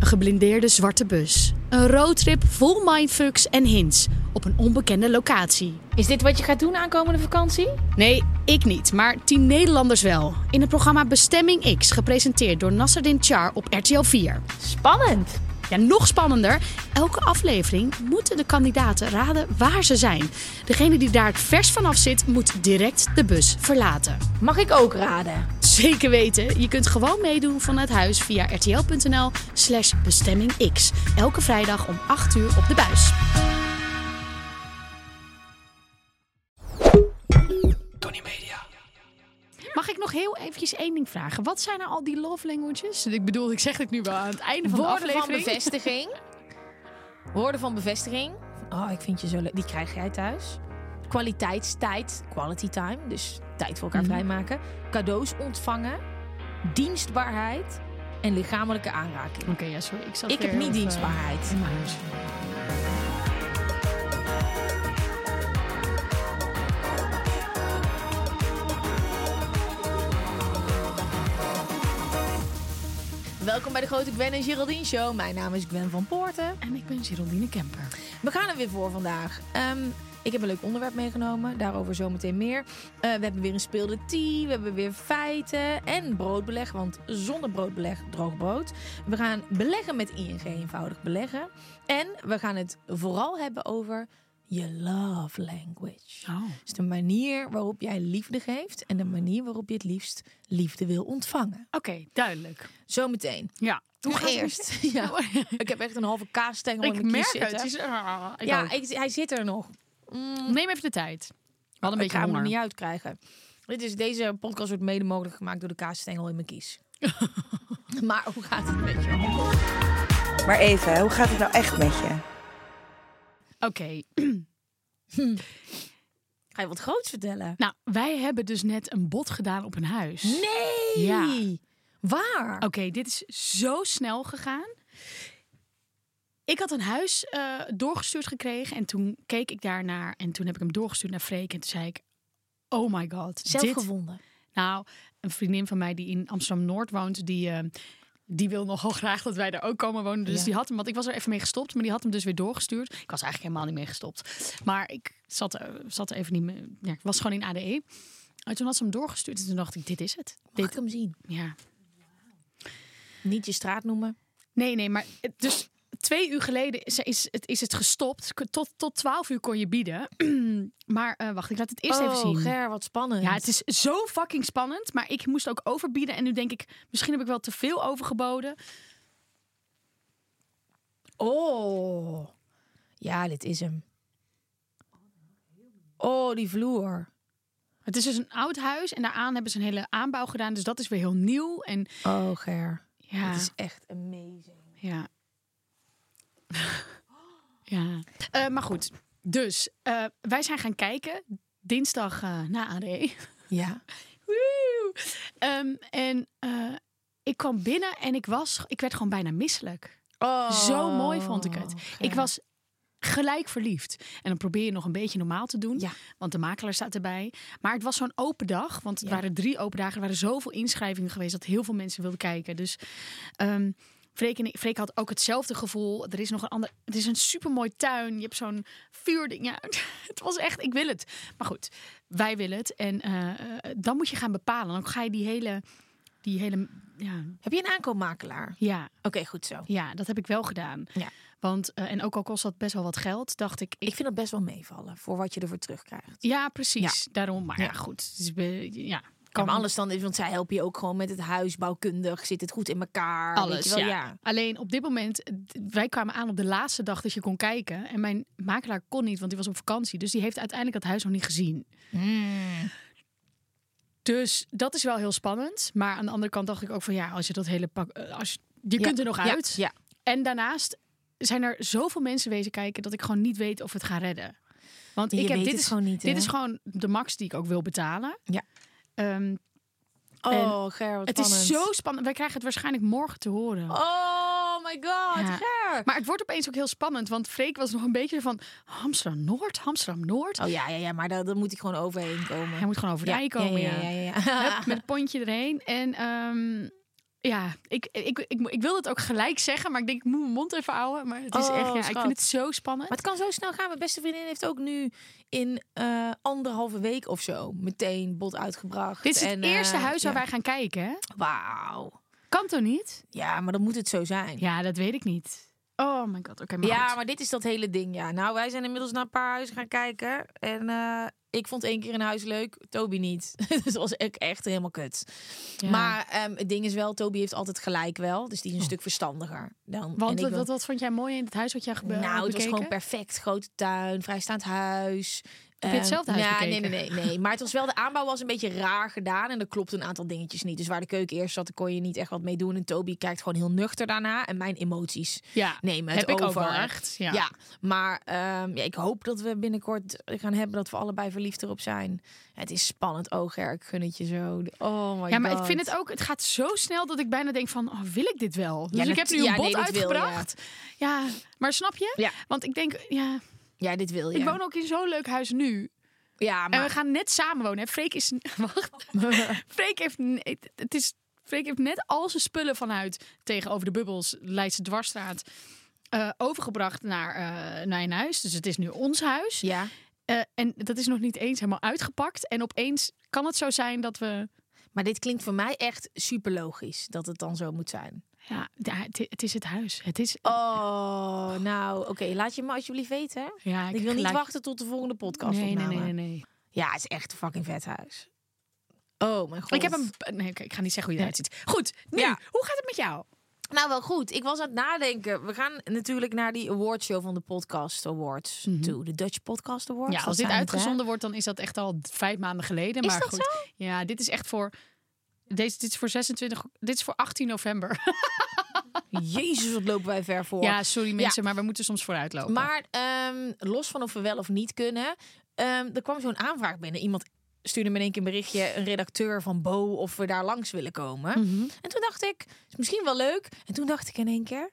Een geblindeerde zwarte bus. Een roadtrip vol mindfucks en hints op een onbekende locatie. Is dit wat je gaat doen aankomende vakantie? Nee, ik niet, maar tien Nederlanders wel. In het programma Bestemming X, gepresenteerd door Nasserdin Char op RTL 4. Spannend. Ja, nog spannender. Elke aflevering moeten de kandidaten raden waar ze zijn. Degene die daar het vers vanaf zit, moet direct de bus verlaten. Mag ik ook raden? Zeker weten. Je kunt gewoon meedoen vanuit huis via rtl.nl slash bestemmingx. Elke vrijdag om 8 uur op de buis. Tony Media. Mag ik nog heel eventjes één ding vragen? Wat zijn nou al die love languages? Ik bedoel, ik zeg het nu wel aan het einde van de Woorden van aflevering. bevestiging. Woorden van bevestiging. Oh, ik vind je zo leuk. Die krijg jij thuis. Kwaliteitstijd. Quality time. Dus tijd voor elkaar Mhm. vrijmaken. Cadeaus ontvangen. Dienstbaarheid. En lichamelijke aanraking. Oké, ja, sorry. Ik, zat Ik heb niet heel dienstbaarheid. even In mijn huis. Welkom bij de Grote Gwen en Geraldine Show. Mijn naam is Gwen van Poorten. En ik ben Geraldine Kemper. We gaan er weer voor vandaag. Ehm, ik heb een leuk onderwerp meegenomen. Daarover zometeen meer. Eh, we hebben weer een speelde tea. We hebben weer feiten. En broodbeleg. Want zonder broodbeleg droog brood. We gaan beleggen met ING. Eenvoudig beleggen. En we gaan het vooral hebben over je love language. Oh. Dus de manier waarop jij liefde geeft. En de manier waarop je het liefst liefde wil ontvangen. Oké, duidelijk. Zometeen. Ja. Maar eerst. Ja. Ik heb echt een halve kaasstengel in Ik mijn kies merk het. zitten. Het is, ah, ja, ik, hij zit er nog. Mm, Neem even de tijd. We hadden een ik beetje ga hem er niet uitkrijgen. Dit is, deze podcast wordt mede mogelijk gemaakt door de kaasstengel in mijn kies. maar hoe gaat het met je? Maar even, hoe gaat het nou echt met je? Oké. Ga je wat groots vertellen? Nou, wij hebben dus net een bod gedaan op een huis. Nee! Ja. Waar? Oké, dit is zo snel gegaan. Ik had een huis eh, doorgestuurd gekregen en toen keek ik daarnaar en toen heb ik hem doorgestuurd naar Freek en toen zei ik, oh my god, Zelf dit... gevonden. Nou, een vriendin van mij die in Amsterdam Noord woont, die, eh, die wil nogal graag dat wij daar ook komen wonen. Dus Ja. die had hem, want ik was er even mee gestopt, maar die had hem dus weer doorgestuurd. Ik was eigenlijk helemaal niet mee gestopt, maar ik zat, er- zat er even niet meer. Ja, ik was gewoon in ADE. En toen had ze hem doorgestuurd en toen dacht ik, dit is het. Mag Dit, ik hem zien? ja. Niet je straat noemen. Nee, nee, maar dus twee uur geleden is, is, het, is het gestopt. Tot, tot twaalf uur kon je bieden. maar eh, wacht, ik laat het eerst oh, even zien. Ger, wat spannend. Ja, het is zo fucking spannend. Maar ik moest ook overbieden. En nu denk ik, misschien heb ik wel te veel overgeboden. Oh. Ja, dit is hem. Oh, die vloer. Het is dus een oud huis. En daaraan hebben ze een hele aanbouw gedaan. Dus dat is weer heel nieuw. En Oh, Ger. ja, Het is echt amazing. ja. ja. Eh, maar goed, dus eh, wij zijn gaan kijken. Dinsdag eh, na AD. Ja. Woe! Ehm, en ik kwam binnen en ik was, ik werd gewoon bijna misselijk. Oh, Zo mooi vond ik het. Ik was gelijk verliefd. En dan probeer je nog een beetje normaal te doen. Ja. Want de makelaar staat erbij. Maar het was zo'n open dag. Want het Ja. waren drie open dagen. Er waren zoveel inschrijvingen geweest dat heel veel mensen wilden kijken. Dus ehm Freek, en ik, Freek had ook hetzelfde gevoel. Er is nog een ander. Het is een supermooi tuin. Je hebt zo'n vuurding. Ja, het was echt. Ik wil het. Maar goed, wij willen het. En eh, eh, dan moet je gaan bepalen. Dan ga je die hele. Die hele ja, Heb je een aankoopmakelaar? ja, Oké, goed zo. ja, dat heb ik wel gedaan. Ja. Want, eh, en ook al kost dat best wel wat geld, dacht ik. Ik vind dat best wel meevallen voor wat je ervoor terugkrijgt. Ja, precies. Daarom. Maar ja, Ja. goed. Het is ja, Kan alles dan, want zij helpen je ook gewoon met het huis, bouwkundig, zit het goed in elkaar. Alles, weet je wel? ja. ja. Alleen op dit moment, wij kwamen aan op de laatste dag dat je kon kijken. En mijn makelaar kon niet, want die was op vakantie. Dus die heeft uiteindelijk het huis nog niet gezien. Mm. Dus dat is wel heel spannend. Maar aan de andere kant dacht ik ook van ja, als je dat hele pak. eh, Als je, je kunt er nog uit. Ja. En daarnaast zijn er zoveel mensen wezen kijken dat ik gewoon niet weet of we het gaan redden. Want Je ik heb weet dit het is gewoon niet, Dit hè? is gewoon de max die ik ook wil betalen. Ja. Ehm, Oh, Ger, wat Het is zo spannend. Wij krijgen het waarschijnlijk morgen te horen. Oh my god, Ja. Ger. Maar het wordt opeens ook heel spannend. Want Freek was nog een beetje van Amsterdam-Noord, Amsterdam-Noord. Oh ja, ja, ja, maar daar, daar moet ik gewoon overheen komen. Hij moet gewoon over de ei komen, ja. ja, ja, ja, ja. Hup, met het pontje erheen. En ehm, ja, ik, ik, ik, ik, wil het ook gelijk zeggen, maar ik denk ik moet mijn mond even houden. Maar het is Oh, echt, ja, ik vind het zo spannend. Maar het kan zo snel gaan. Mijn beste vriendin heeft ook nu in eh, anderhalve week of zo meteen bot uitgebracht. Dit is het En, eerste eh, huis waar ja. wij gaan kijken? Wauw. Kan toch niet? Ja, maar dan moet het zo zijn. Ja, dat weet ik niet. Oh my god, oké, maar Ja, goed. maar dit is dat hele ding. Ja, nou, wij zijn inmiddels naar een paar huizen gaan kijken. En eh, ik vond één keer een huis leuk, Toby niet. dus was ook echt helemaal kut. Ja. Maar ehm, het ding is wel, Toby heeft altijd gelijk wel. Dus die is een stuk verstandiger dan. Oh. Want ik wat, wat, wat vond jij mooi in het huis wat jij gebe- Nou, het was bekeken? gewoon perfect. Grote tuin, vrijstaand huis. Heb je hetzelfde Ehm, huis ja, nee, nee, nee, nee. Maar het was wel, de aanbouw was een beetje raar gedaan. En er klopt een aantal dingetjes niet. Dus waar de keuken eerst zat, kon je niet echt wat mee doen. En Toby kijkt gewoon heel nuchter daarna. En mijn emoties Ja, nemen het heb ik ook over. wel echt. Ja. Ja, maar ehm, ja, ik hoop dat we binnenkort gaan hebben dat we allebei verliefd erop zijn. Het is spannend. Oh, Ger, ik gun het je zo. Oh my Ja, maar god. ik vind het ook, het gaat zo snel dat ik bijna denk van, oh, wil ik dit wel? Dus Ja, ik heb nu een nee, wil je. uitgebracht. Ja, maar snap je? Ja. Want ik denk, ja, Ja, dit wil je. ik woon ook in zo'n leuk huis nu. Ja, En maar... we gaan net samen wonen. hè. Freek is, wacht. Freek heeft, het is, Freek heeft net al zijn spullen vanuit tegenover de bubbels, Leidse Dwarsstraat, eh, overgebracht naar, eh, naar een huis. Dus het is nu ons huis. Ja. Eh, en dat is nog niet eens helemaal uitgepakt. En opeens kan het zo zijn dat we Maar dit klinkt voor mij echt super logisch dat het dan zo moet zijn. Ja, het, het is het huis. Het is. Oh, nou, oké. Laat je me alsjeblieft weten. hè? ja, Ik wil niet wachten tot de volgende podcast. Nee, nee, nee, nee, nee. Ja, het is echt een fucking vet huis. Oh mijn god. Ik heb een. Nee, ik ga niet zeggen hoe je eruit ziet. Goed, nu. Ja. Hoe gaat het met jou? Nou, wel goed. Ik was aan het nadenken. We gaan natuurlijk naar die awardshow van de Podcast Awards toe. De Dutch Podcast Awards. Ja, als dit het, uitgezonden wordt, dan is dat echt al vijf maanden geleden. Is maar dat goed. Ja, dit is echt voor. Deze, dit is voor 26. Dit is voor 18 november. Jezus, wat lopen wij ver voor. Ja, sorry mensen, maar we moeten soms vooruit lopen. Maar ehm, los van of we wel of niet kunnen, ehm, er kwam zo'n aanvraag binnen. Iemand stuurde me in één keer een berichtje, een redacteur van Bo, of we daar langs willen komen. Mhm. En toen dacht ik, is misschien wel leuk. En toen dacht ik in één keer,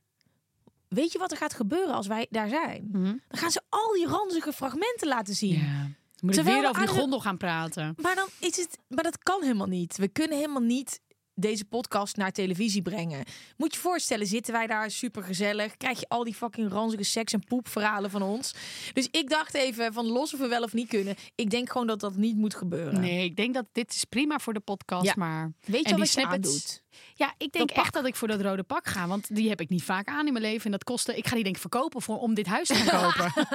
weet je wat er gaat gebeuren als wij daar zijn? Mhm. Dan gaan ze al die ranzige fragmenten laten zien. Ja. Moet ik Terwijl weer we over die aan de- gondel gaan praten? Maar dan is het, maar dat kan helemaal niet. We kunnen helemaal niet deze podcast naar televisie brengen. Moet je voorstellen, zitten wij daar super gezellig, krijg je al die fucking ranzige seks en poepverhalen van ons. Dus ik dacht even van los of we wel of niet kunnen. Ik denk gewoon dat dat niet moet gebeuren. Nee, ik denk dat dit is prima voor de podcast, Ja. maar... Weet je en wat je snippets- aandoet? Ja, ik denk echt dat ik voor dat rode pak ga. Want die heb ik niet vaak aan in mijn leven. En dat kostte... Ik ga die denk ik verkopen voor, om dit huis te gaan kopen.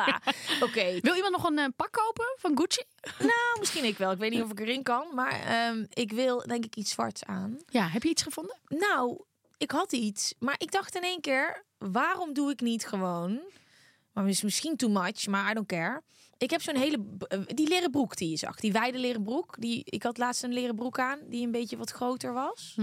Oké, Wil iemand nog een eh, pak kopen van Gucci? nou misschien ik wel. Ik weet niet of ik erin kan, maar ehm, ik wil denk ik iets zwarts aan. Ja, heb je iets gevonden? Nou, ik had iets, maar ik dacht in één keer, waarom doe ik niet gewoon? Maar is misschien too much, maar I don't care. Ik heb zo'n hele eh, die leren broek die je zag, die wijde leren broek. Die ik had laatst een leren broek aan die een beetje wat groter was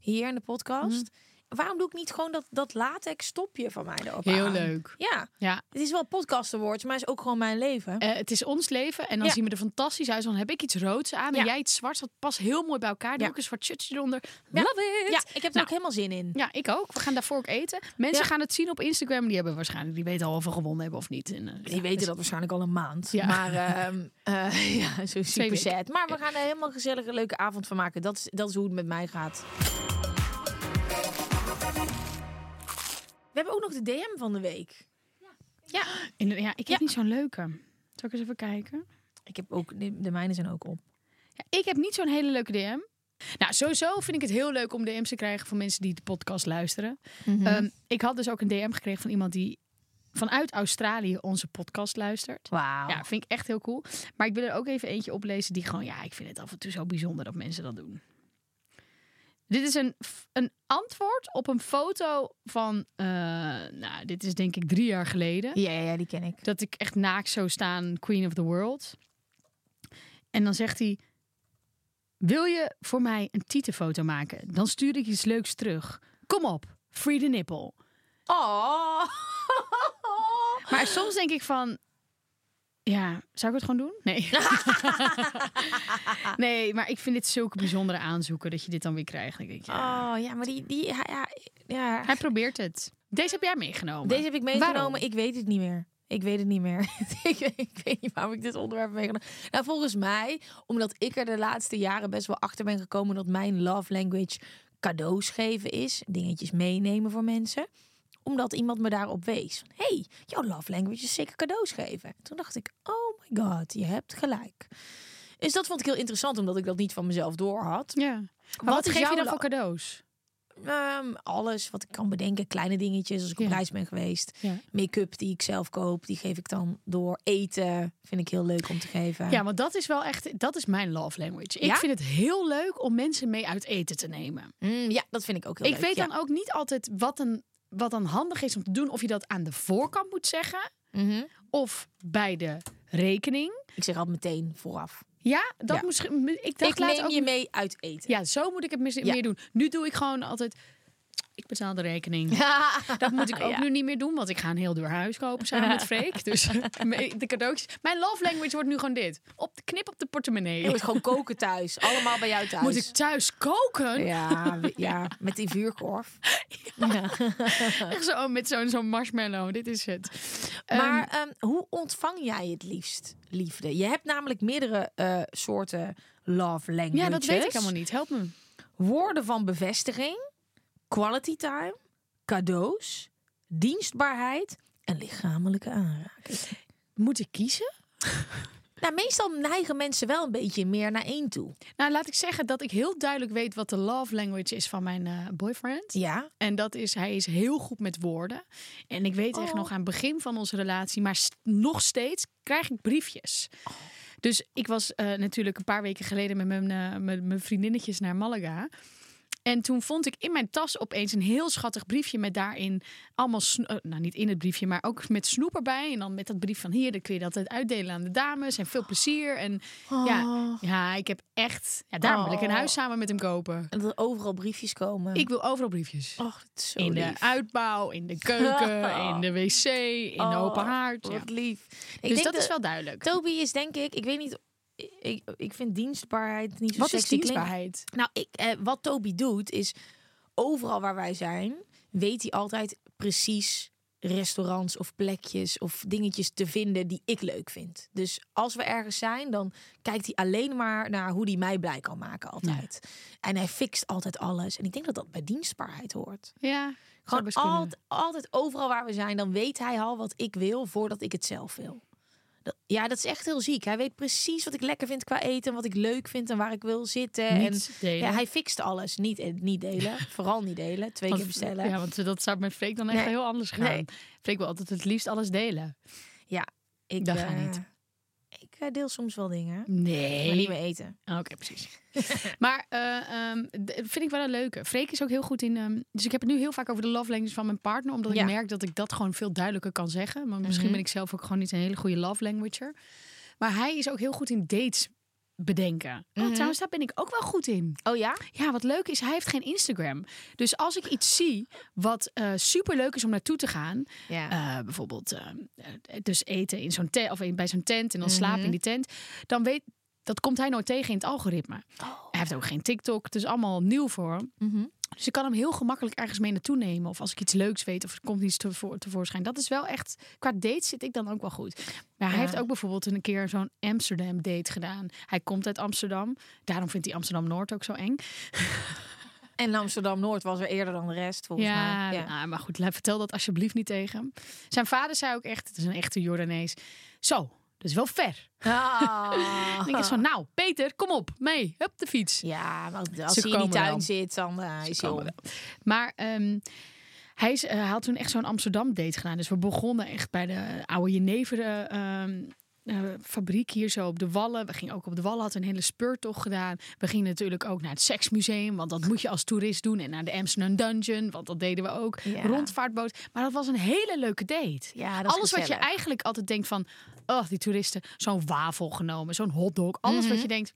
hier in de podcast. Waarom doe ik niet gewoon dat dat latex stopje van mij erop Heel aan? leuk. Ja, Ja, het is wel podcast awards, maar het is ook gewoon mijn leven. eh, het is ons leven. En dan Ja. zien we er fantastisch uit. Dan heb ik iets roods aan en Ja. jij iets zwarts. Dat past heel mooi bij elkaar. Doe ik een zwart shirtje eronder. Ja. Love it! Ja, ik heb er Nou, ook helemaal zin in. Ja, ik ook. We gaan daarvoor ook eten. Mensen gaan het zien op Instagram. Die hebben waarschijnlijk, die weten al of we gewonnen hebben of niet. En, eh, Die weten dus- dat waarschijnlijk al een maand. Ja. Maar eh, ja, zo super sad. Maar we gaan er helemaal gezellige, leuke avond van maken. Dat is, dat is hoe het met mij gaat. Hebben ook nog de DM van de week. Ja, inderdaad. ja ik heb Ja. niet zo'n leuke. Zal ik eens even kijken? Ik heb ook, de, de mijne zijn ook op. Ja, ik heb niet zo'n hele leuke DM. Nou, sowieso vind ik het heel leuk om DM's te krijgen van mensen die de podcast luisteren. Ehm, ik had dus ook een DM gekregen van iemand die vanuit Australië onze podcast luistert. Wauw. Ja, vind ik echt heel cool. Maar ik wil er ook even eentje oplezen die gewoon, ja, ik vind het af en toe zo bijzonder dat mensen dat doen. Dit is een, een antwoord op een foto van, eh, nou, dit is denk ik drie jaar geleden. Ja, ja, ja, die ken ik. Dat ik echt naakt zou staan, Queen of the World. En dan zegt hij, wil je voor mij een tietenfoto maken? Dan stuur ik iets leuks terug. Kom op, free the nipple. Oh. Maar soms denk ik van, Ja, zou ik het gewoon doen? Nee. nee, maar ik vind dit zulke bijzondere aanzoeken dat je dit dan weer krijgt. Ik denk, ja, Oh ja, maar die, die ja, ja. Hij probeert het. Deze heb jij meegenomen. Deze heb ik meegenomen. Waarom? Ik weet het niet meer. Ik weet het niet meer. ik, weet, ik weet niet waarom ik dit onderwerp meegenomen. Nou, volgens mij, omdat ik er de laatste jaren best wel achter ben gekomen dat mijn love language cadeaus geven is. Dingetjes meenemen voor mensen. Omdat iemand me daarop wees. Van, hey, jouw love language is zeker cadeaus geven. Toen dacht ik, oh my god, je hebt gelijk. Dus dat vond ik heel interessant, omdat ik dat niet van mezelf door had. Ja. Maar Wat geef je dan voor cadeaus? Ehm, alles wat ik kan bedenken, kleine dingetjes als ik op reis ben geweest. Ja. Make-up die ik zelf koop, die geef ik dan door. Eten vind ik heel leuk om te geven. Ja, want dat is wel echt, dat is mijn love language. Ik Ja? vind het heel leuk om mensen mee uit eten te nemen. Mm, ja dat vind ik ook heel ik leuk. weet ja. dan ook niet altijd wat dan, wat dan handig is om te doen. Of je dat aan de voorkant moet zeggen Mhm. of bij de rekening. Ik zeg altijd meteen vooraf. Ja, dat Ja. misschien. Ik dacht ik neem ook je mee uit eten. Ja, zo moet ik het Ja. meer doen. Nu doe ik gewoon altijd. Ik betaal de rekening. Dat moet ik ook Ja. nu niet meer doen, want ik ga een heel duur huis kopen samen met Freek. Dus de cadeautjes. Mijn love language wordt nu gewoon dit. Op de knip op de portemonnee. Je moet gewoon koken thuis. Allemaal bij jou thuis. Moet ik thuis koken? Ja, ja, met die vuurkorf. Ja. Echt zo met zo'n zo'n marshmallow. Dit is het. Ehm, Maar ehm, hoe ontvang jij het liefst liefde? Je hebt namelijk meerdere eh, soorten love languages. ja, dat weet ik helemaal niet. Help me. Woorden van bevestiging, quality time, cadeaus, dienstbaarheid en lichamelijke aanraking. Moet ik kiezen? Nou, meestal neigen mensen wel een beetje meer naar één toe. Nou, laat ik zeggen dat ik heel duidelijk weet wat de love language is van mijn eh, boyfriend. Ja. En dat is, hij is heel goed met woorden. En ik weet echt Oh. nog aan het begin van onze relatie, maar st- nog steeds krijg ik briefjes. Dus ik was eh, natuurlijk een paar weken geleden met mijn, eh, met mijn vriendinnetjes naar Malaga. En toen vond ik in mijn tas opeens een heel schattig briefje met daarin allemaal, eh, nou niet in het briefje, maar ook met snoep erbij. En dan met dat brief van hier, dan kun je dat uitdelen aan de dames en veel plezier. En ja, ja, ik heb echt, ja, daarom wil ik een Oh. huis samen met hem kopen. En dat er overal briefjes komen. Ik wil overal briefjes. Dat is zo In de uitbouw, in de keuken, in de wc, in de Oh, open haard. Ja. Wat lief. Ik Dus denk dat is wel duidelijk. Toby is denk ik, ik weet niet, ik, ik vind dienstbaarheid niet zo Wat is sexy klinken. dienstbaarheid? Nou, ik, eh, wat Toby doet is overal waar wij zijn, weet hij altijd precies restaurants of plekjes of dingetjes te vinden die ik leuk vind. Dus als we ergens zijn, dan kijkt hij alleen maar naar hoe hij mij blij kan maken altijd. En hij fixt altijd alles. En ik denk dat dat bij dienstbaarheid hoort. Ja, Gewoon altijd, altijd overal waar we zijn, dan weet hij al wat ik wil voordat ik het zelf wil. Ja, dat is echt heel ziek. Hij weet precies wat ik lekker vind qua eten, wat ik leuk vind en waar ik wil zitten. En delen. ja, hij fixt alles. Niet, eh, niet delen. Vooral niet delen. Twee keer bestellen. Ja, want dat zou met Freek dan echt Nee. heel anders gaan. Nee. Freek wil altijd het liefst alles delen. Ja, ik, Dat eh, gaat niet. Ik deel soms wel dingen, Nee. maar niet meer eten. Ah, Oké, precies. maar d- vind ik wel een leuke. Freek is ook heel goed in. ehm, dus ik heb het nu heel vaak over de love language van mijn partner. Omdat Ja. ik merk dat ik dat gewoon veel duidelijker kan zeggen. Maar misschien Mhm. ben ik zelf ook gewoon niet een hele goede love languager. Maar hij is ook heel goed in dates bedenken. Oh, Mhm. trouwens, daar ben ik ook wel goed in. Oh ja? Ja, wat leuk is, hij heeft geen Instagram. Dus als ik iets zie wat super leuk is om naartoe te gaan, Ja. eh, bijvoorbeeld eh, eh, dus eten in zo'n tent of in- bij zo'n tent en dan slapen Mhm. in die tent, dan weet dat komt hij nooit tegen in het algoritme. Oh. Hij heeft ook geen TikTok, het is allemaal nieuw voor hem. Mhm. Dus ik kan hem heel gemakkelijk ergens mee naartoe nemen. Of als ik iets leuks weet of er komt iets tevoor, tevoorschijn. Dat is wel echt, qua dates zit ik dan ook wel goed. Maar hij Ja. heeft ook bijvoorbeeld een keer zo'n Amsterdam date gedaan. Hij komt uit Amsterdam. Daarom vindt hij Amsterdam-Noord ook zo eng. En Amsterdam-Noord was er eerder dan de rest, volgens Ja, mij. Ja. nou, maar goed, laat- vertel dat alsjeblieft niet tegen hem. Zijn vader zei ook echt, het is een echte Jordanees. Zo, is wel ver. Ah. Dan denk ik zo, nou, Peter, kom op, mee, hup de fiets. Ja, maar als Ze hij in die tuin zit, dan eh, is hij om. Maar ehm, hij, is, eh, had toen echt zo'n Amsterdam date gedaan. Dus we begonnen echt bij de oude Jenever ehm, eh, fabriek hier zo op de Wallen. We gingen ook op de Wallen, hadden een hele speurtocht gedaan. We gingen natuurlijk ook naar het seksmuseum, want dat moet je als toerist doen. En naar de Amsterdam Dungeon, want dat deden we ook. Ja. Rondvaartboot. Maar dat was een hele leuke date. Ja, Alles wat je eigenlijk altijd denkt van... Oh, die toeristen, zo'n wafel genomen, zo'n hotdog. Alles Mhm. wat je denkt...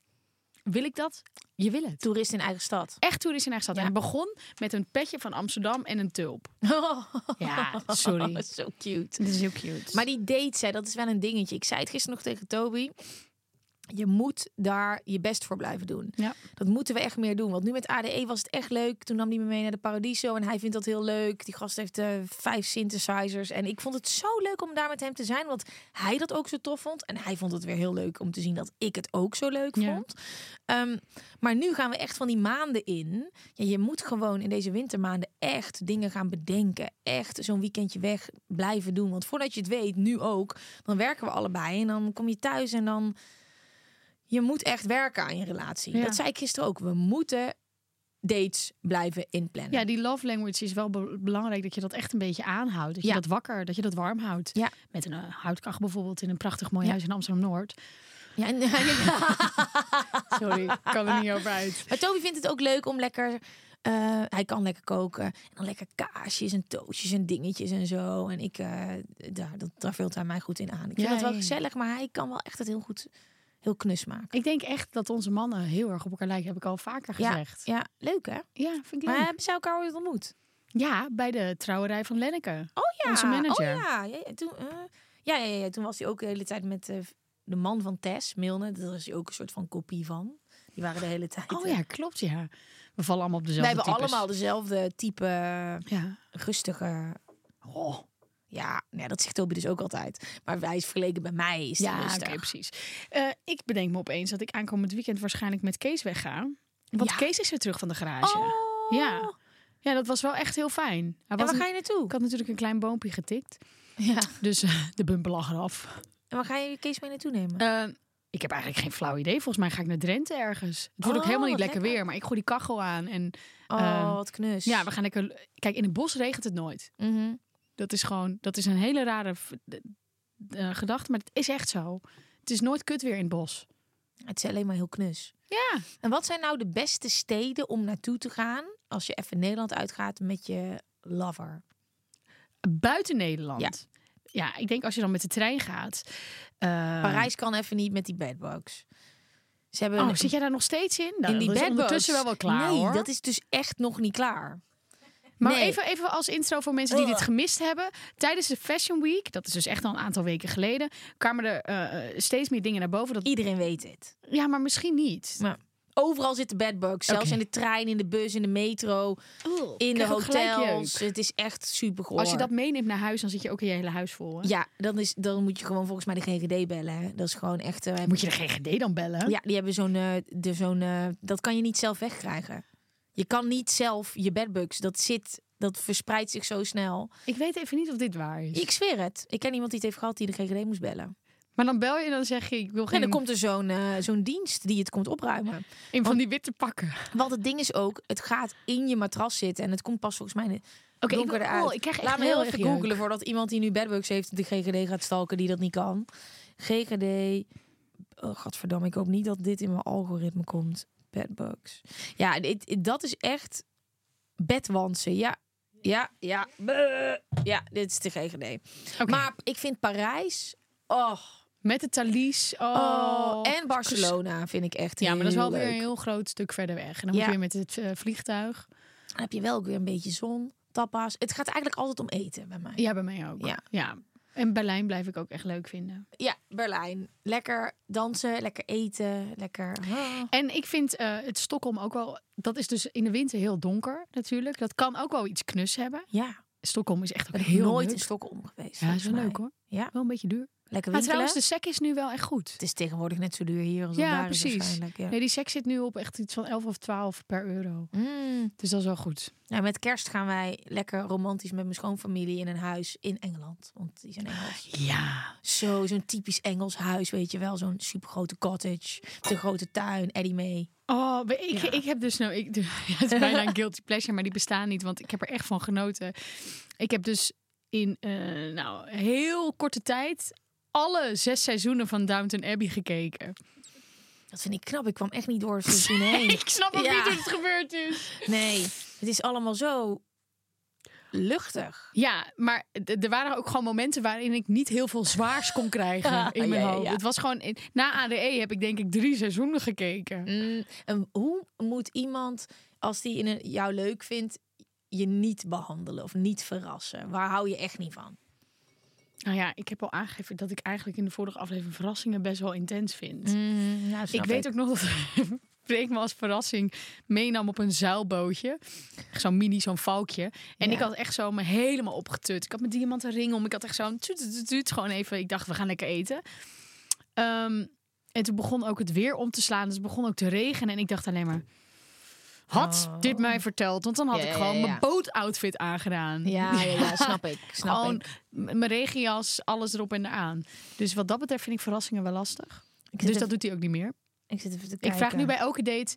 wil ik dat? Je wil het. Toerist in eigen stad. Echt toerist in eigen stad. Ja. En begon met een petje van Amsterdam en een tulp. Ja, sorry. Zo cute. Dit is heel cute. Maar die dates, hè, dat is wel een dingetje. Ik zei het gisteren nog tegen Toby. Je moet daar je best voor blijven doen. Ja. Dat moeten we echt meer doen. Want nu met ADE was het echt leuk. Toen nam hij me mee naar de Paradiso. En hij vindt dat heel leuk. Die gast heeft eh, vijf synthesizers. En ik vond het zo leuk om daar met hem te zijn. Want hij dat ook zo tof vond. En hij vond het weer heel leuk om te zien dat ik het ook zo leuk Ja. vond. Ehm, maar nu gaan we echt van die maanden in. Ja, je moet gewoon in deze wintermaanden echt dingen gaan bedenken. Echt zo'n weekendje weg blijven doen. Want voordat je het weet, nu ook, dan werken we allebei. En dan kom je thuis en dan... Je moet echt werken aan je relatie. Ja. Dat zei ik gisteren ook. We moeten dates blijven inplannen. Ja, die love language is wel be- belangrijk dat je dat echt een beetje aanhoudt. Dat je Ja. dat wakker, dat je dat warm houdt. Ja. Met een uh, bijvoorbeeld in een prachtig mooi Ja. huis in Amsterdam-Noord. Ja, en, Sorry, ik kan er niet over uit. Maar Toby vindt het ook leuk om lekker. eh, hij kan lekker koken. En dan lekker kaasjes en toastjes en dingetjes en zo. En ik, eh, daar, dat, daar vult hij mij goed in aan. Ik vind Ja, dat wel gezellig, maar hij kan wel echt het heel goed, heel knus maken. Ik denk echt dat onze mannen heel erg op elkaar lijken, heb ik al vaker gezegd. Ja, Ja, leuk hè? vind ik Maar leuk. hebben ze elkaar ooit ontmoet? Ja, bij de trouwerij van Lenneke. Oh ja, Onze manager. Oh ja, ja, ja, toen, eh, ja, ja, ja, toen was hij ook de hele tijd met eh, de man van Tess, Milne. Daar was hij ook een soort van kopie van. Die waren de hele tijd. Oh eh, ja, klopt ja. We vallen allemaal op dezelfde hebben types. allemaal dezelfde type Ja. rustige. Oh. Ja, nee, dat zegt Toby dus ook altijd. Maar hij is vergeleken bij mij. Is Ja, oké, precies. Eh, ik bedenk me opeens dat ik aankomend weekend waarschijnlijk met Kees wegga. Want Ja. Kees is weer terug van de garage. Oh. Ja. Ja, dat was wel echt heel fijn. Hij En waar een- ga je naartoe? Ik had natuurlijk een klein boompje getikt. Ja. Dus eh, de bumper lag eraf. En waar ga je Kees mee naartoe nemen? Eh, ik heb eigenlijk geen flauw idee. Volgens mij ga ik naar Drenthe ergens. Het wordt ook Oh, helemaal niet lekker, lekker. weer. Maar ik gooi die kachel aan. En oh, ehm, wat knus. ja, we gaan lekker... Kijk, in het bos regent het nooit. Mhm. Dat is gewoon... Dat is een hele rare eh, gedachte. Maar het is echt zo. Het is nooit kut weer in het bos. Het is alleen maar heel knus. Ja. En wat zijn nou de beste steden om naartoe te gaan als je even Nederland uitgaat met je lover? Buiten Nederland. Ja. Ja. ik denk als je dan met de trein gaat. eh, Parijs kan even niet met die bedbugs. Ze hebben Oh, een- zit jij daar nog steeds in? Nou, in die bedbugs. ondertussen wel wel klaar Nee, hoor. dat is dus echt nog niet klaar. Maar Nee. even, even als intro voor mensen die dit gemist hebben. Tijdens de Fashion Week, dat is dus echt al een aantal weken geleden, kwamen er eh, eh, steeds meer dingen naar boven. Dat, Iedereen weet het. ja, maar misschien niet. Maar overal zitten bedbugs. Zelfs in de trein, in de bus, in de metro, in de hotels. Het is echt super goor. Als je dat meeneemt naar huis, dan zit je ook in je hele huis vol. Hè? Ja, dan, is, dan moet je gewoon volgens mij de GGD bellen. Hè. Dat is gewoon echt... eh, Moet je de GGD dan bellen? Ja, die hebben zo'n... de zo'n dat kan je niet zelf wegkrijgen. Je kan niet zelf je bedbugs. Dat zit... Dat verspreidt zich zo snel. Ik weet even niet of dit waar is. Ik zweer het. Ik ken iemand die het heeft gehad die de GGD moest bellen. Maar dan bel je en dan zeg je, ik wil En geen dan komt er zo'n eh, zo'n dienst die het komt opruimen. een van die witte pakken. Want het ding is ook, het gaat in je matras zitten. En het komt pas volgens mij Oké, ik, donker wil- eruit. oh, ik krijg echt Laat me heel even jeuk. googelen voordat iemand die nu bedbugs heeft de GGD gaat stalken die dat niet kan. GGD. Oh, godverdamme, ik hoop niet dat dit in mijn algoritme komt. Bedbugs. Ja, dit, dat is echt bedwansen. Ja, ja, ja. Ja, dit is de GGD. Maar ik vind Parijs. Oh, Met de Thalys. Oh. oh. En Barcelona vind ik echt Ja, maar dat is wel weer een heel groot stuk verder weg. En dan Ja. moet je weer met het eh, vliegtuig. Dan heb je wel ook weer een beetje zon, tapas. Het gaat eigenlijk altijd om eten bij mij. Ja, bij mij ook. Ja. ja. En Berlijn blijf ik ook echt leuk vinden. Ja, Berlijn. Lekker dansen, lekker eten, lekker... Ah. En ik vind eh, het Stockholm ook wel... Dat is dus in de winter heel donker natuurlijk. Dat kan ook wel iets knus hebben. Ja, Stockholm is echt ook ik ben heel nooit leuk. in Stockholm geweest. Ja, is wel leuk hoor. Ja, Wel een beetje duur. Lekker Maar trouwens, de sec is nu wel echt goed. Het is tegenwoordig net zo duur hier als Ja, daar precies. waarschijnlijk. Ja. Nee, die sec zit nu op echt iets van 11 of 12 per euro. Mm. Dus dat is wel goed. Nou, met kerst gaan wij lekker romantisch met mijn schoonfamilie in een huis in Engeland. Want die zijn Engels. Ja. Zo, zo'n typisch Engels huis, weet je wel. Zo'n supergrote cottage, een grote tuin, Eddie mee. Oh, ik, Ja. ik heb dus nou, ik, ja, het is bijna een guilty pleasure, maar die bestaan niet, want ik heb er echt van genoten. Ik heb dus in eh, nou heel korte tijd alle zes seizoenen van Downton Abbey gekeken. Dat vind ik knap. Ik kwam echt niet door het seizoen heen. Ik snap ook Ja. niet hoe het gebeurd is. Nee, het is allemaal zo luchtig. Ja, maar er waren ook gewoon momenten waarin ik niet heel veel zwaars kon krijgen in mijn Ja, hoofd. Het was gewoon, na ADE heb ik denk ik drie seizoenen gekeken. Mm, en hoe moet iemand, als die in een, jou leuk vindt, je niet behandelen of niet verrassen? Waar hou je echt niet van? Nou ja, ik heb al aangegeven dat ik eigenlijk in de vorige aflevering verrassingen best wel intens vind. ja, ik weet ook nog dat Freek me als verrassing meenam op een zeilbootje. Zo'n mini, zo'n valkje. En Ja. ik had echt zo me helemaal opgetut. Ik had mijn diamanten ring om. Ik had echt zo'n tuut, tuut, tuut, tuut. Gewoon even, ik dacht, we gaan lekker eten. Ehm, en toen begon ook het weer om te slaan. Dus het begon ook te regenen. En ik dacht alleen maar... Had Oh. dit mij verteld? Want dan had Ja, ik ja, gewoon ja. mijn bootoutfit aangedaan. Ja, ja, ja, snap ik. Snap Gewoon ik. mijn regenjas, alles erop en eraan. Dus wat dat betreft vind ik verrassingen wel lastig. Ik Dus even- dat doet hij ook niet meer. ik zit even te Ik kijken. vraag nu bij elke date...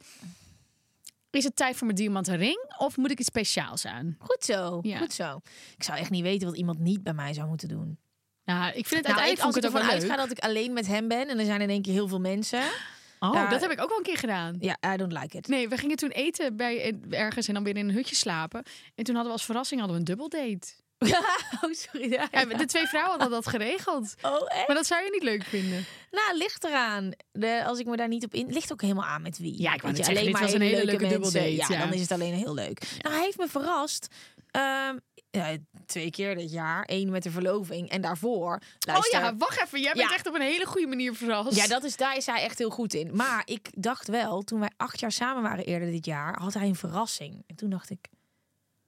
Is het tijd voor mijn diamanten ring of moet ik iets speciaals aan? Goed zo, Ja. goed zo. Ik zou echt niet weten wat iemand niet bij mij zou moeten doen. Nou, ik vind het Nou, ik, uiteindelijk als ik ik het ook ervan uitga dat ik alleen met hem ben en er zijn in één keer heel veel mensen. Oh, daar- dat heb ik ook wel een keer gedaan. Ja, I don't like it. Nee, we gingen toen eten bij ergens en dan weer in een hutje slapen. En toen hadden we als verrassing hadden we een dubbeldate. oh, sorry. Ja. Ja, de twee vrouwen hadden dat geregeld. Oh, echt? Maar dat zou je niet leuk vinden. Nou, ligt eraan. De, als ik me daar niet op in... Ligt ook helemaal aan met wie. Ja, ik wou zeggen, dit was een hele leuke mensen. dubbeldate, Ja, ja. dan is het alleen heel leuk. Nou, hij heeft me verrast. Ehm, ja, twee keer dit jaar. Eén met de verloving. En daarvoor... Luister, Oh ja, wacht even. Jij bent Ja. echt op een hele goede manier verrast. Ja, dat is, daar is hij echt heel goed in. Maar ik dacht wel, toen wij acht jaar samen waren eerder dit jaar, had hij een verrassing. En toen dacht ik,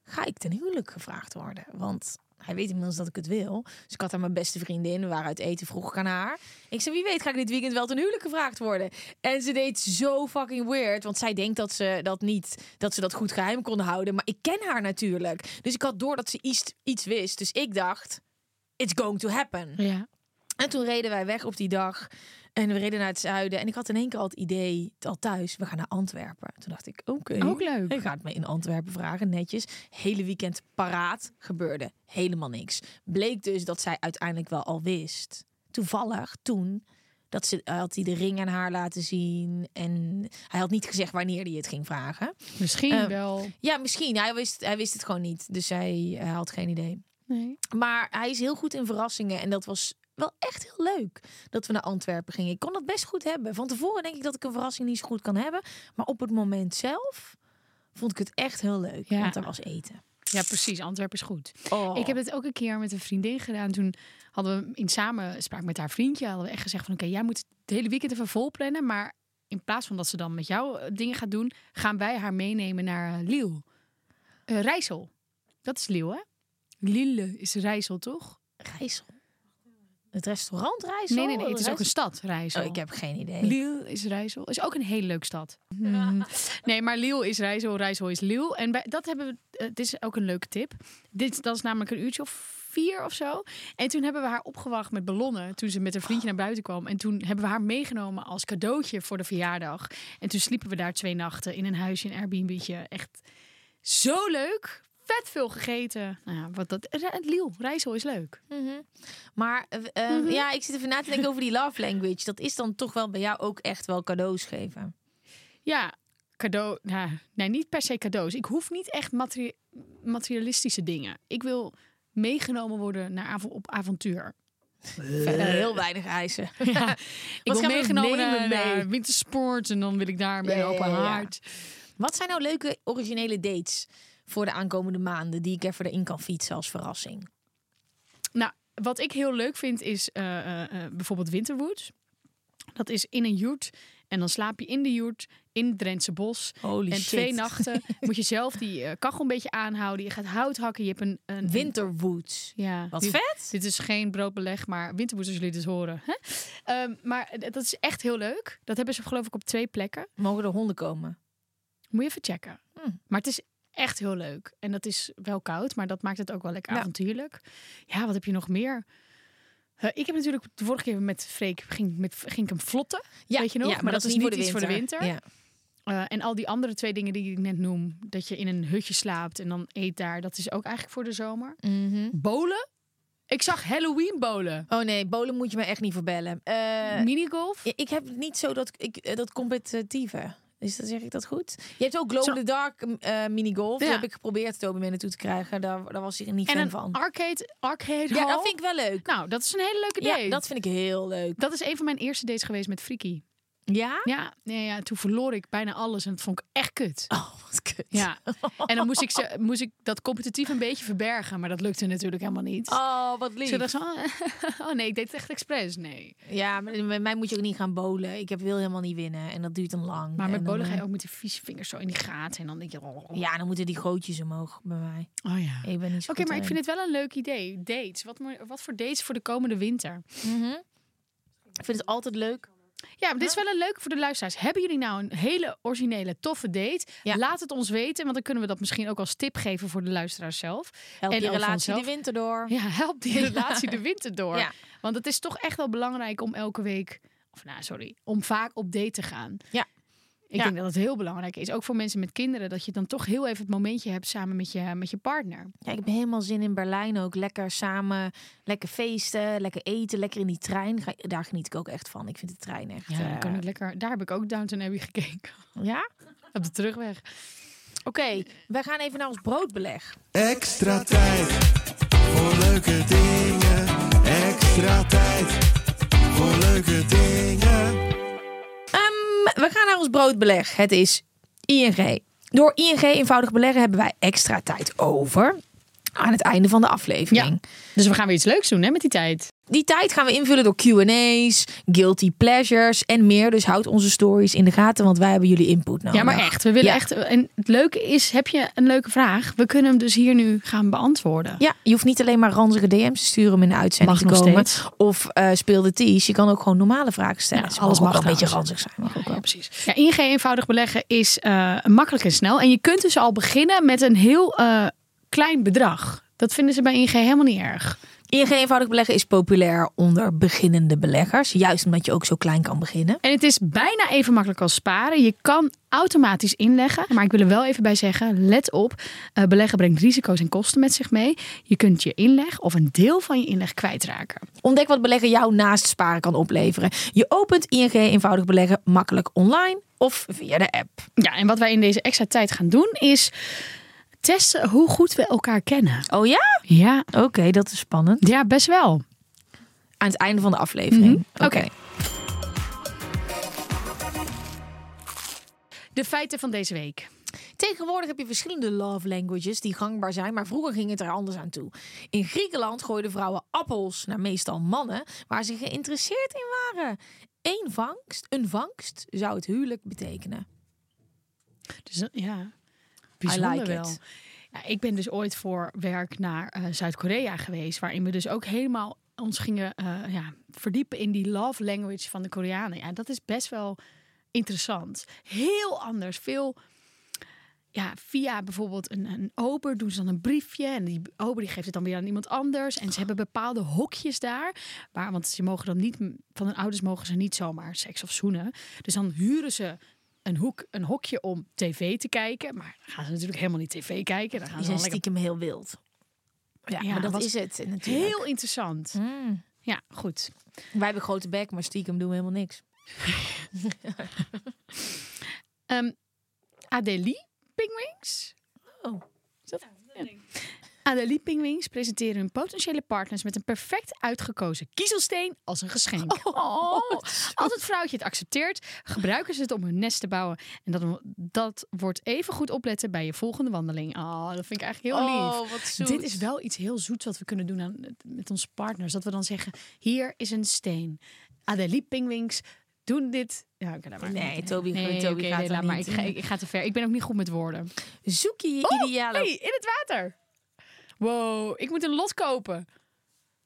ga ik ten huwelijk gevraagd worden? Want hij weet inmiddels dat ik het wil. Dus ik had aan mijn beste vriendin, we waren uit eten, vroeg ik aan haar. Ik zei, wie weet ga ik dit weekend wel ten huwelijk gevraagd worden? En ze deed zo fucking weird, want zij denkt dat ze dat niet, dat ze dat goed geheim kon houden. Maar ik ken haar natuurlijk. Dus ik had door dat ze iets, iets wist. Dus ik dacht, it's going to happen. Ja. En toen reden wij weg op die dag. En we reden naar het zuiden. En ik had in één keer al het idee, al thuis, we gaan naar Antwerpen. Toen dacht ik, oké. Ook leuk. Ik ga het me in Antwerpen vragen, netjes. Hele weekend paraat. Gebeurde helemaal niks. Bleek dus dat zij uiteindelijk wel al wist. Toevallig toen. Dat ze eh, had hij de ring aan haar laten zien. En hij had niet gezegd wanneer hij het ging vragen. Misschien Eh, wel. Ja, misschien. Hij wist, hij wist het gewoon niet. Dus hij, hij had geen idee. Nee. Maar hij is heel goed in verrassingen. En dat was wel echt heel leuk dat we naar Antwerpen gingen. Ik kon dat best goed hebben. Van tevoren denk ik dat ik een verrassing niet zo goed kan hebben. Maar op het moment zelf vond ik het echt heel leuk. Ja. Want er was eten. Ja, precies. Antwerpen is goed. Oh. Ik heb het ook een keer met een vriendin gedaan. Toen hadden we in samenspraak met haar vriendje hadden we echt gezegd van oké, jij moet het hele weekend even vol plannen, maar in plaats van dat ze dan met jou eh, dingen gaat doen, gaan wij haar meenemen naar uh, Liel. Eh, Rijssel. Dat is Liel, hè? Lille is Rijssel, toch? Rijssel. Het restaurant Rijssel? Nee, nee, nee. Het is ook een stad, Rijssel. Oh, ik heb geen idee. Liel is Rijssel. Is ook een hele leuke stad. Hmm. Nee, maar Liel is Rijssel, Rijssel is Liel. En bij, dat hebben we. dit is ook een leuke tip. Dit, dat is namelijk een uurtje of vier of zo. En toen hebben we haar opgewacht met ballonnen. Toen ze met haar vriendje naar buiten kwam. En toen hebben we haar meegenomen als cadeautje voor de verjaardag. En toen sliepen we daar twee nachten in een huisje, een Airbnb'tje. Echt zo leuk. Vet veel gegeten. Nou ja, wat dat. Liel, Rijssel is leuk. Mhm. Maar eh, eh, ja, ik zit even na te denken over die love language. Dat is dan toch wel bij jou ook echt wel cadeaus geven. Ja, cadeau. Nou, nee, niet per se cadeaus. Ik hoef niet echt materi- materialistische dingen. Ik wil meegenomen worden naar avo- op avontuur. Verder heel weinig eisen. Ja, ik wil meegenomen naar, naar wintersport en dan wil ik daar bij Ja, ja, open ja. haard. Wat zijn nou leuke originele dates voor de aankomende maanden die ik even erin kan fietsen als verrassing? Nou, wat ik heel leuk vind is eh, eh, eh, bijvoorbeeld Winterwood. Dat is in een yurt en dan slaap je in de yurt in het Drentse bos. Holy en twee nachten moet je zelf die kachel een beetje aanhouden. Je gaat hout hakken. Je hebt een, een Winterwoods. Ja, Wat dit- vet! Dit is geen broodbeleg, maar winterwoed als jullie dit horen. Hè? Ehm, maar dat is echt heel leuk. Dat hebben ze geloof ik op twee plekken. Mogen er honden komen? Moet je even checken. Hmm. Maar het is echt heel leuk. En dat is wel koud, maar dat maakt het ook wel lekker Ja. avontuurlijk. Ja, wat heb je nog meer? Ik heb natuurlijk de vorige keer met Freek ging, met, ging ik hem vlotten. Weet je nog? Ja, maar, dat, is niet iets voor de winter. Ja. Eh, en al die andere twee dingen die ik net noem. Dat je in een hutje slaapt en dan eet daar. Dat is ook eigenlijk voor de zomer. Mhm. Bolen? Ik zag Halloween bolen. Oh nee, bolen moet je me echt niet voor bellen. Eh, Minigolf? ja, ik heb niet zo dat, ik, eh, dat competitieve. Is dat, zeg ik dat goed? Je hebt ook Glow in the Dark mini golf. Die Ja. heb ik geprobeerd Toby mee naartoe te krijgen. Daar, daar was hij niet En fan een van. arcade, arcade Ja, hall. dat vind ik wel leuk. Nou, dat is een hele leuke date. Ja, dat vind ik heel leuk. Dat is een van mijn eerste dates geweest met Friki. Ja? Ja, nee, ja, toen verloor ik bijna alles en dat vond ik echt kut. Oh, wat kut. Ja. En dan moest ik, ze, moest ik dat competitief een beetje verbergen, maar dat lukte natuurlijk helemaal niet. Oh, wat lief. zo, oh nee, ik deed het echt expres. Nee. Ja, maar met mij moet je ook niet gaan bolen. Ik heb wil helemaal niet winnen. En dat duurt dan lang. Maar met bolen ga je eh, ook met die vieze vingers zo in die gaten en dan denk je, oh, Ja, dan moeten die gootjes omhoog bij mij. oh ja. Ik ben niet Oké, maar ik vind het wel een leuk idee. Dates. Wat, wat voor dates voor de komende winter? Mhm. Ik vind het altijd leuk. Ja, maar dit is wel een leuke voor de luisteraars. Hebben jullie nou een hele originele, toffe date? Ja. Laat het ons weten, want dan kunnen we dat misschien ook als tip geven voor de luisteraars zelf. Help En ook relatie de winter door. Ja, help die relatie de winter door. Ja. Want het is toch echt wel belangrijk om elke week, of nou sorry, om vaak op date te gaan. Ja. Ik Ja. denk dat het heel belangrijk is, ook voor mensen met kinderen, dat je dan toch heel even het momentje hebt samen met je, met je partner. Ja, ik heb helemaal zin in Berlijn ook. Lekker samen, lekker feesten, lekker eten, lekker in die trein. Ga- Daar geniet ik ook echt van. Ik vind de trein echt... Ja, dan eh, kan ik lekker. Daar heb ik ook Downton Abbey gekeken ja? op de terugweg. Oké, wij gaan even naar ons broodbeleg. Extra tijd voor leuke dingen. Extra tijd voor leuke dingen. We gaan naar ons broodbeleg. Het is ING. Door ING eenvoudig beleggen hebben wij extra tijd over aan het einde van de aflevering. Dus we gaan weer iets leuks doen hè, met die tijd. Die tijd gaan we invullen door Q&A's, guilty pleasures en meer. Dus houd onze stories in de gaten, want wij hebben jullie input nodig. Ja, maar echt. We willen Ja. echt. En het leuke is, heb je een leuke vraag? We kunnen hem dus hier nu gaan beantwoorden. Ja, je hoeft niet alleen maar ranzige DM's te sturen om in de uitzending Mag te nog komen. steeds. Of eh speel de tease. Je kan ook gewoon normale vragen stellen. Ja, alles mag wel een beetje ranzig zijn. Mag ook wel. Ja, precies. Ja, ING eenvoudig beleggen is eh, makkelijk en snel. En je kunt dus al beginnen met een heel eh, klein bedrag. Dat vinden ze bij ING helemaal niet erg. ING eenvoudig beleggen is populair onder beginnende beleggers. Juist omdat je ook zo klein kan beginnen. En het is bijna even makkelijk als sparen. Je kan automatisch inleggen. Maar ik wil er wel even bij zeggen, let op. eh, beleggen brengt risico's en kosten met zich mee. Je kunt je inleg of een deel van je inleg kwijtraken. Ontdek wat beleggen jou naast sparen kan opleveren. Je opent ING eenvoudig beleggen makkelijk online of via de app. Ja, en wat wij in deze extra tijd gaan doen is testen hoe goed we elkaar kennen. Oh ja? Ja, Oké, dat is spannend. ja best wel. Aan het einde van de aflevering. Mhm. Oké. De feiten van deze week. Tegenwoordig heb je verschillende love languages die gangbaar zijn, maar vroeger ging het er anders aan toe. In Griekenland gooiden vrouwen appels naar meestal mannen waar ze geïnteresseerd in waren. Eén vangst, een vangst, zou het huwelijk betekenen. Dus ja, bijzonder like wel. it. Ja, ik ben dus ooit voor werk naar eh, Zuid-Korea geweest, waarin we dus ook helemaal ons gingen eh, ja, verdiepen in die love language van de Koreanen. Ja, dat is best wel interessant. Heel anders. Veel ja, via bijvoorbeeld een, een ober doen ze dan een briefje. En die ober die geeft het dan weer aan iemand anders. En ze hebben bepaalde hokjes daar. Waar, want ze mogen dan niet, van hun ouders mogen ze niet zomaar seks of zoenen. Dus dan huren ze een, hoek, een hokje om tv te kijken. Maar dan gaan ze natuurlijk helemaal niet tv kijken. Dan gaan Die ze dan lekker... stiekem heel wild. Ja, Ja, maar dat is het natuurlijk. Heel interessant. Mm. Ja, goed. Wij hebben grote bek, maar stiekem doen we helemaal niks. Ehm Adelie Pingwings. Oh. Adelie Pingwings presenteren hun potentiële partners met een perfect uitgekozen kiezelsteen als een geschenk. Oh, Als het vrouwtje het accepteert, gebruiken ze het om hun nest te bouwen. En dat, dat wordt even goed opletten bij je volgende wandeling. Oh, dat vind ik eigenlijk heel lief. Oh, wat zoet. Dit is wel iets heel zoets wat we kunnen doen aan, met onze partners. Dat we dan zeggen, hier is een steen. Adelie Pingwings doen dit. Ja, oké, maar. Nee, Toby- nee, Toby gaat nee, laat maar. niet Ik ga, ik ga te ver. Ik ben ook niet goed met woorden. Zoek je je Oh, ideale... hey, in het water. Wow, ik moet een lot kopen.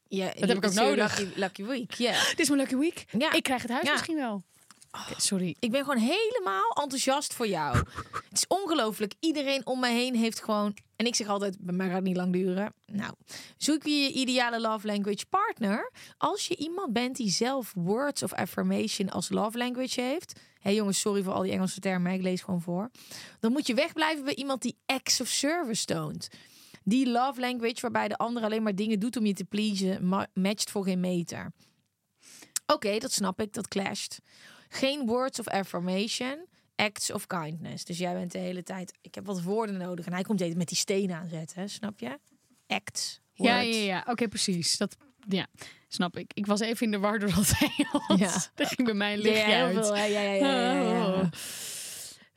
Ja, Dat heb ik ook nodig. Lucky, lucky week, ja. Dit is mijn lucky week. Ja. Ik krijg het huis Ja. misschien wel. Oké, sorry. Ik ben gewoon helemaal enthousiast voor jou. Het is ongelooflijk. Iedereen om me heen heeft gewoon... En ik zeg altijd, bij mij gaat het niet lang duren. Nou, zoek je je ideale love language partner. Als je iemand bent die zelf words of affirmation als love language heeft. Hé jongens, sorry voor al die Engelse termen. Ik lees gewoon voor. Dan moet je wegblijven bij iemand die acts of service toont. Die love language waarbij de ander alleen maar dingen doet om je te pleasen... ma- matcht voor geen meter. Oké, dat snap ik. Dat clasht. Geen words of affirmation. acts of kindness. Dus jij bent de hele tijd, ik heb wat woorden nodig. En hij komt met die steen aanzetten, snap je? Acts. Ja, ja, ja. Oké, precies. Dat, ja, snap ik. Ik was even in de war door dat Engels. Ja. Dat ging bij mij lichtje uit. veel. Ja, ja, ja, ja, ja, ja.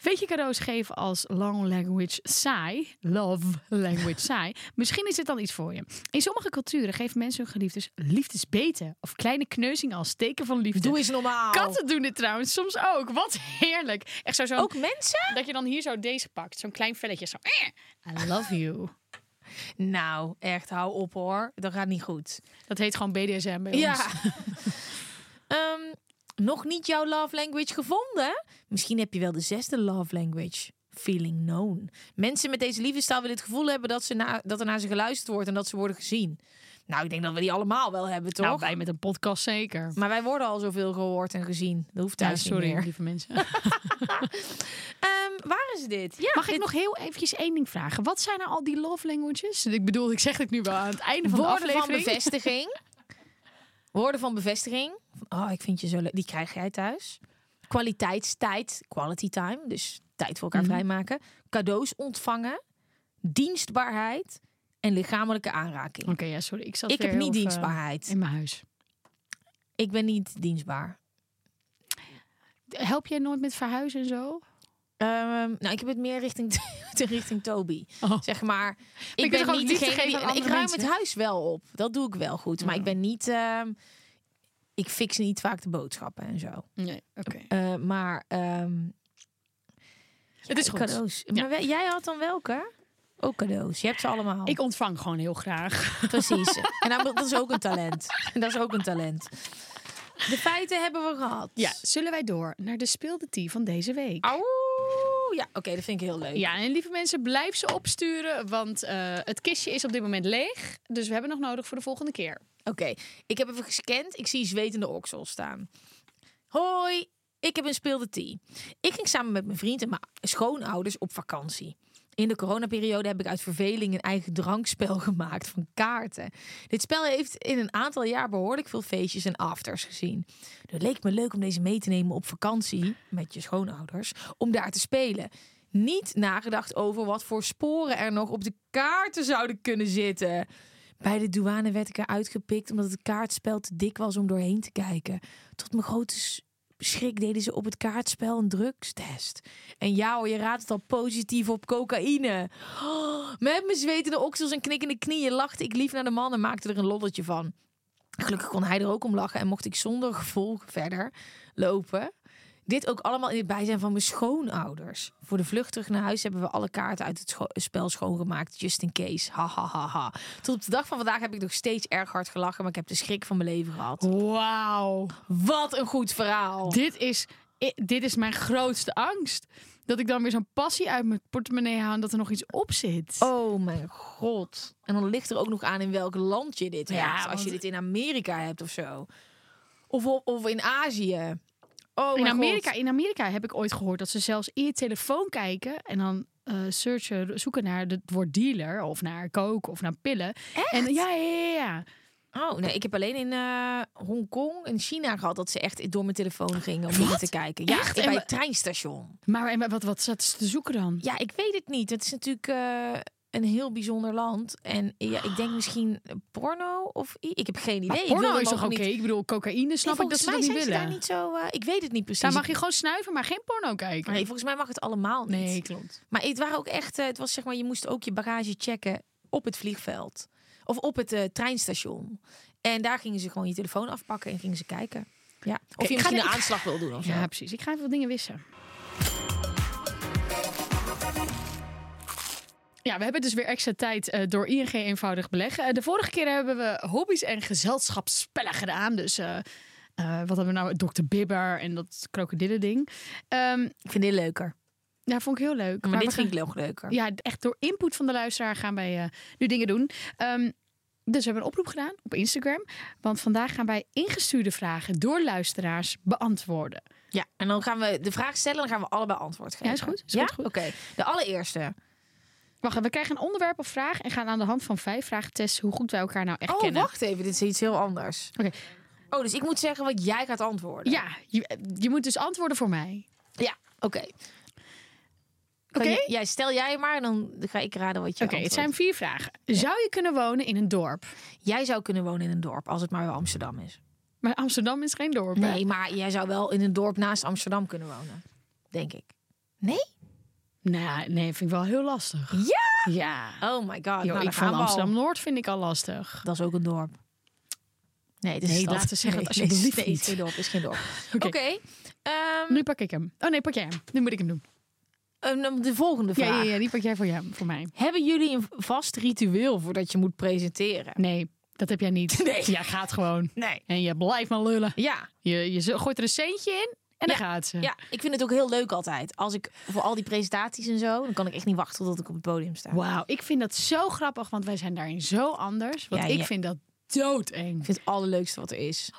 Weet je cadeaus geven als long language saai, love language saai? Misschien is het dan iets voor je. In sommige culturen geven mensen hun geliefdes liefdesbeten of kleine kneuzingen als teken van liefde. Doe eens normaal. Katten doen dit trouwens soms ook. Wat heerlijk. Echt zo zo'n Ook mensen? dat je dan hier zo deze pakt, zo'n klein velletje zo. I love you. Nou, echt, hou op hoor. Dat gaat niet goed. Dat heet gewoon BDSM bij ons. Ja. Nog niet jouw love language gevonden? Misschien heb je wel de zesde love language. Feeling known. Mensen met deze liefdestaal willen het gevoel hebben dat, ze na, dat er naar ze geluisterd wordt en dat ze worden gezien. Nou, ik denk dat we die allemaal wel hebben, toch? Nou, wij met een podcast zeker. Maar wij worden al zoveel gehoord en gezien. Dat hoeft Ja, thuis sorry, niet meer. lieve mensen. Ehm, waar is dit? Ja, Mag ik nog heel eventjes één ding vragen? Wat zijn nou al die love languages? Ik bedoel, ik zeg het nu wel aan het einde van woorden de aflevering. van bevestiging. woorden van bevestiging. Oh, ik vind je zo leuk. Die krijg jij thuis. Kwaliteitstijd, quality time. Dus tijd voor elkaar Mhm. vrijmaken. Cadeaus ontvangen. Dienstbaarheid. En lichamelijke aanraking. Oké, ja, sorry. Ik, zat Ik heb niet dienstbaarheid. In mijn huis. Ik ben niet dienstbaar. Help jij nooit met verhuizen en zo? Ehm, nou, ik heb het meer richting, richting Toby. Oh. Zeg maar, ik toch ben niet degene die... Ik ruim mensen? het huis wel op. Dat doe ik wel goed. Maar ik ben niet... ehm, ik fix niet vaak de boodschappen en zo. Nee, oké. Eh, maar ehm, Het is goed. cadeaus. Ja. Maar we- jij had dan welke? Ook cadeaus. Je hebt ze allemaal. Ik ontvang gewoon heel graag. Precies. en nou, dat is ook een talent. Dat is ook een talent. De feiten hebben we gehad. Ja, zullen wij door naar de speelde van deze week? Auw. Ja, oké, dat vind ik heel leuk. Ja, en lieve mensen, blijf ze opsturen, want eh, het kistje is op dit moment leeg. Dus we hebben nog nodig voor de volgende keer. Oké, ik heb even gescand. Ik zie zwetende oksels staan. Hoi, ik heb een speelde tea. Ik ging samen met mijn vriend en mijn schoonouders op vakantie. In de coronaperiode heb ik uit verveling een eigen drankspel gemaakt van kaarten. Dit spel heeft in een aantal jaar behoorlijk veel feestjes en afters gezien. Het leek me leuk om deze mee te nemen op vakantie met je schoonouders, om daar te spelen. Niet nagedacht over wat voor sporen er nog op de kaarten zouden kunnen zitten. Bij de douane werd ik eruit gepikt omdat het kaartspel te dik was om doorheen te kijken. Tot mijn grote schrik deden ze op het kaartspel een drugstest. En ja je raadt het al positief op cocaïne. Oh, met mijn zwetende oksels en knikkende knieën lachte ik lief naar de man en maakte er een lolletje van. Gelukkig kon hij er ook om lachen en mocht ik zonder gevolgen verder lopen. Dit ook allemaal in het bijzijn van mijn schoonouders. Voor de vlucht terug naar huis hebben we alle kaarten uit het scho- spel schoongemaakt. Just in case. Ha, ha, ha, ha. Tot op de dag van vandaag heb ik nog steeds erg hard gelachen. Maar ik heb de schrik van mijn leven gehad. Wauw. Wat een goed verhaal. Dit is, dit is mijn grootste angst. Dat ik dan weer zo'n passie uit mijn portemonnee haal en dat er nog iets op zit. Oh mijn god. En dan ligt er ook nog aan in welk land je dit Ja, hebt. Als want- je dit in Amerika hebt of zo. Of, of in Azië. Oh in, Amerika, God. in Amerika heb ik ooit gehoord dat ze zelfs in je telefoon kijken en dan eh, searchen, zoeken naar het woord dealer of naar coke of naar pillen. En ja, ja, ja, ja. Oh, nee, ik heb alleen in eh Hongkong en China gehad dat ze echt door mijn telefoon gingen om dingen te kijken. Ja, Echt? bij het treinstation. Maar en wat, wat zaten ze te zoeken dan? Ja, ik weet het niet. Het is natuurlijk eh, een heel bijzonder land. En ja, ik denk misschien porno of ik heb geen idee. Maar porno is toch ook oké? niet- Ik bedoel, cocaïne snap Nee, ik dat ze dat niet zijn ze willen. daar niet zo. eh, ik weet het niet precies. Daar mag je gewoon snuiven, maar geen porno kijken. Nee, volgens mij mag het allemaal niet. Nee, klopt. Maar het waren ook echt. eh, het was zeg maar, je moest ook je bagage checken op het vliegveld of op het eh, treinstation. En daar gingen ze gewoon je telefoon afpakken en gingen ze kijken. Ja. Of je misschien een aanslag wil doen of zo. Ja, precies. Ik ga even wat dingen wissen. Ja, we hebben dus weer extra tijd eh, door ING eenvoudig beleggen. Eh, de vorige keer hebben we hobby's en gezelschapsspellen gedaan. Dus eh, wat hebben we nou? Dr. Bibber en dat krokodillen ding. Ehm Ik vind dit leuker. ja, vond ik heel leuk. Maar, dit gaan- ik nog leuker. Ja, echt door input van de luisteraar gaan wij nu dingen doen. Ehm, dus we hebben een oproep gedaan op Instagram. Want vandaag gaan wij ingestuurde vragen door luisteraars beantwoorden. Ja, en dan gaan we de vraag stellen en dan gaan we allebei antwoord geven. Ja, is goed. Is ja? goed, goed. Oké. De allereerste. Wacht, we krijgen een onderwerp of vraag en gaan aan de hand van vijf vragen testen hoe goed wij elkaar nou echt Oh, kennen. wacht even. Dit is iets heel anders. Oké. Oh, dus ik moet zeggen wat jij gaat antwoorden. Ja, je, je moet dus antwoorden voor mij. Ja. Oké. Oké? Jij stel jij maar en dan ga ik raden wat je Oké, het zijn vier vragen. Zou je kunnen wonen in een dorp? Jij zou kunnen wonen in een dorp als het maar wel Amsterdam is. Maar Amsterdam is geen dorp. hè? Nee, maar jij zou wel in een dorp naast Amsterdam kunnen wonen. Denk ik. Nee? Nou, nee, vind ik wel heel lastig. Ja! Ja. Oh my god. Yo, nou, ik dan vond we. Amsterdam-Noord vind ik al lastig. Dat is ook een dorp. Nee, het is Nee, laat ze zeggen nee, het nee, alsjeblieft nee, niet. geen dorp. Is geen dorp. Oké. Ehm, Nu pak ik hem. Oh nee, pak jij hem. Nu moet ik hem doen. ehm, de volgende vraag. Ja, ja, ja, die pak jij voor, jou, voor mij. Hebben jullie een vast ritueel voordat je moet presenteren? Nee, dat heb jij niet. Nee. Jij gaat gewoon. Nee. En je blijft maar lullen. Ja, Je, je gooit er een centje in en dan Ja. gaat ze. ja, ik vind het ook heel leuk altijd. Als ik voor al die presentaties en zo, dan kan ik echt niet wachten tot ik op het podium sta. Wauw, ik vind dat zo grappig, want wij zijn daarin zo anders. Want Ja, ik ja. vind dat doodeng. Ik vind het allerleukste wat er is.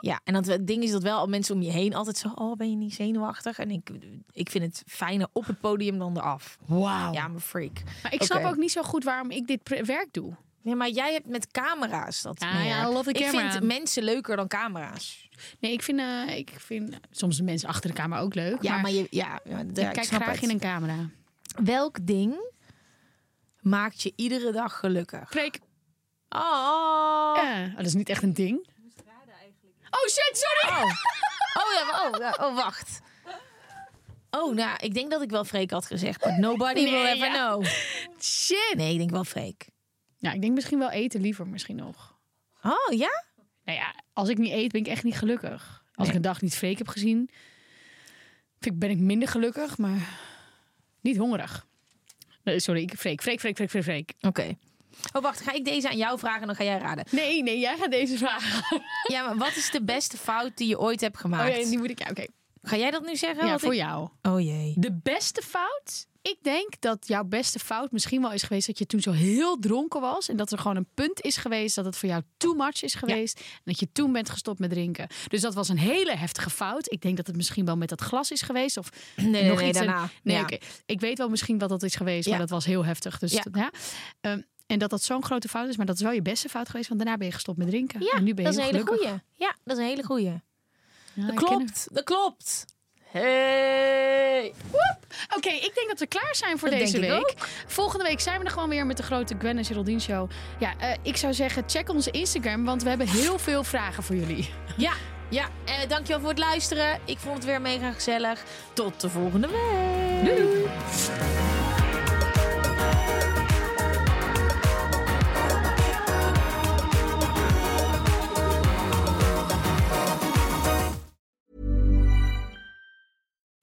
Ja, en dat, het ding is dat wel al mensen om je heen altijd zo, oh, ben je niet zenuwachtig? En ik, ik vind het fijner op het podium dan eraf. Wauw. Ja, mijn freak. Maar ik snap ook niet zo goed waarom ik dit werk doe. Ja, maar jij hebt met camera's dat Ja, meer. ja, I love the Ik vind mensen leuker dan camera's. Nee, ik vind, eh, ik vind soms de mensen achter de camera ook leuk. Ja, maar, maar, je, ja, ja, ik ik kijk snap graag het. in een camera. Welk ding maakt je iedere dag gelukkig? Freek, Oh. ja, oh, dat is niet echt een ding. Oh shit, sorry! Oh. Oh ja, oh, ja, oh, wacht. Oh, nou, ik denk dat ik wel Freek had gezegd, but nobody will Nee, ever ja. know. Shit! Nee, ik denk wel Freek. Ja, ik denk misschien wel eten liever misschien nog. Oh, ja? Nou ja, als ik niet eet, ben ik echt niet gelukkig. Als ik een dag niet Freek heb gezien, vind ik, ben ik minder gelukkig, maar niet hongerig. Nee, sorry, ik Freek, Freek, Freek, Freek, Freek. Oké. Oh, wacht, ga ik deze aan jou vragen en dan ga jij raden. Nee, nee, jij gaat deze vragen. Ja, maar wat is de beste fout die je ooit hebt Oh gemaakt? ja, die moet ik... Ja, oké. Ga jij dat nu zeggen? Ja, voor ik- jou. Oh jee. De beste fout? Ik denk dat jouw beste fout misschien wel is geweest dat je toen zo heel dronken was. En dat er gewoon een punt is geweest dat het voor jou too much is geweest. En dat je toen bent gestopt met drinken. Dus dat was een hele heftige fout. Ik denk dat het misschien wel met dat glas is geweest. Of Nee, nog nee, iets. daarna. Nee, Ja. Ik weet wel misschien wat dat is geweest, Ja. maar dat was heel heftig. Dus Ja. Ehm, en dat dat zo'n grote fout is, maar dat is wel je beste fout geweest. Want daarna ben je gestopt met drinken. Ja, en nu ben je dat is een hele goeie. Ja, dat is een hele goeie. Ja, Dat klopt, dat klopt. Hey. Oké, ik denk dat we klaar zijn voor Dat deze week. Volgende week zijn we er gewoon weer met de grote Gwen en Geraldine show. Ja, eh, ik zou zeggen, check onze Instagram, want we hebben heel veel vragen voor jullie. Ja, ja. Eh, dankjewel voor het luisteren. Ik vond het weer mega gezellig. Tot de volgende week. Doei!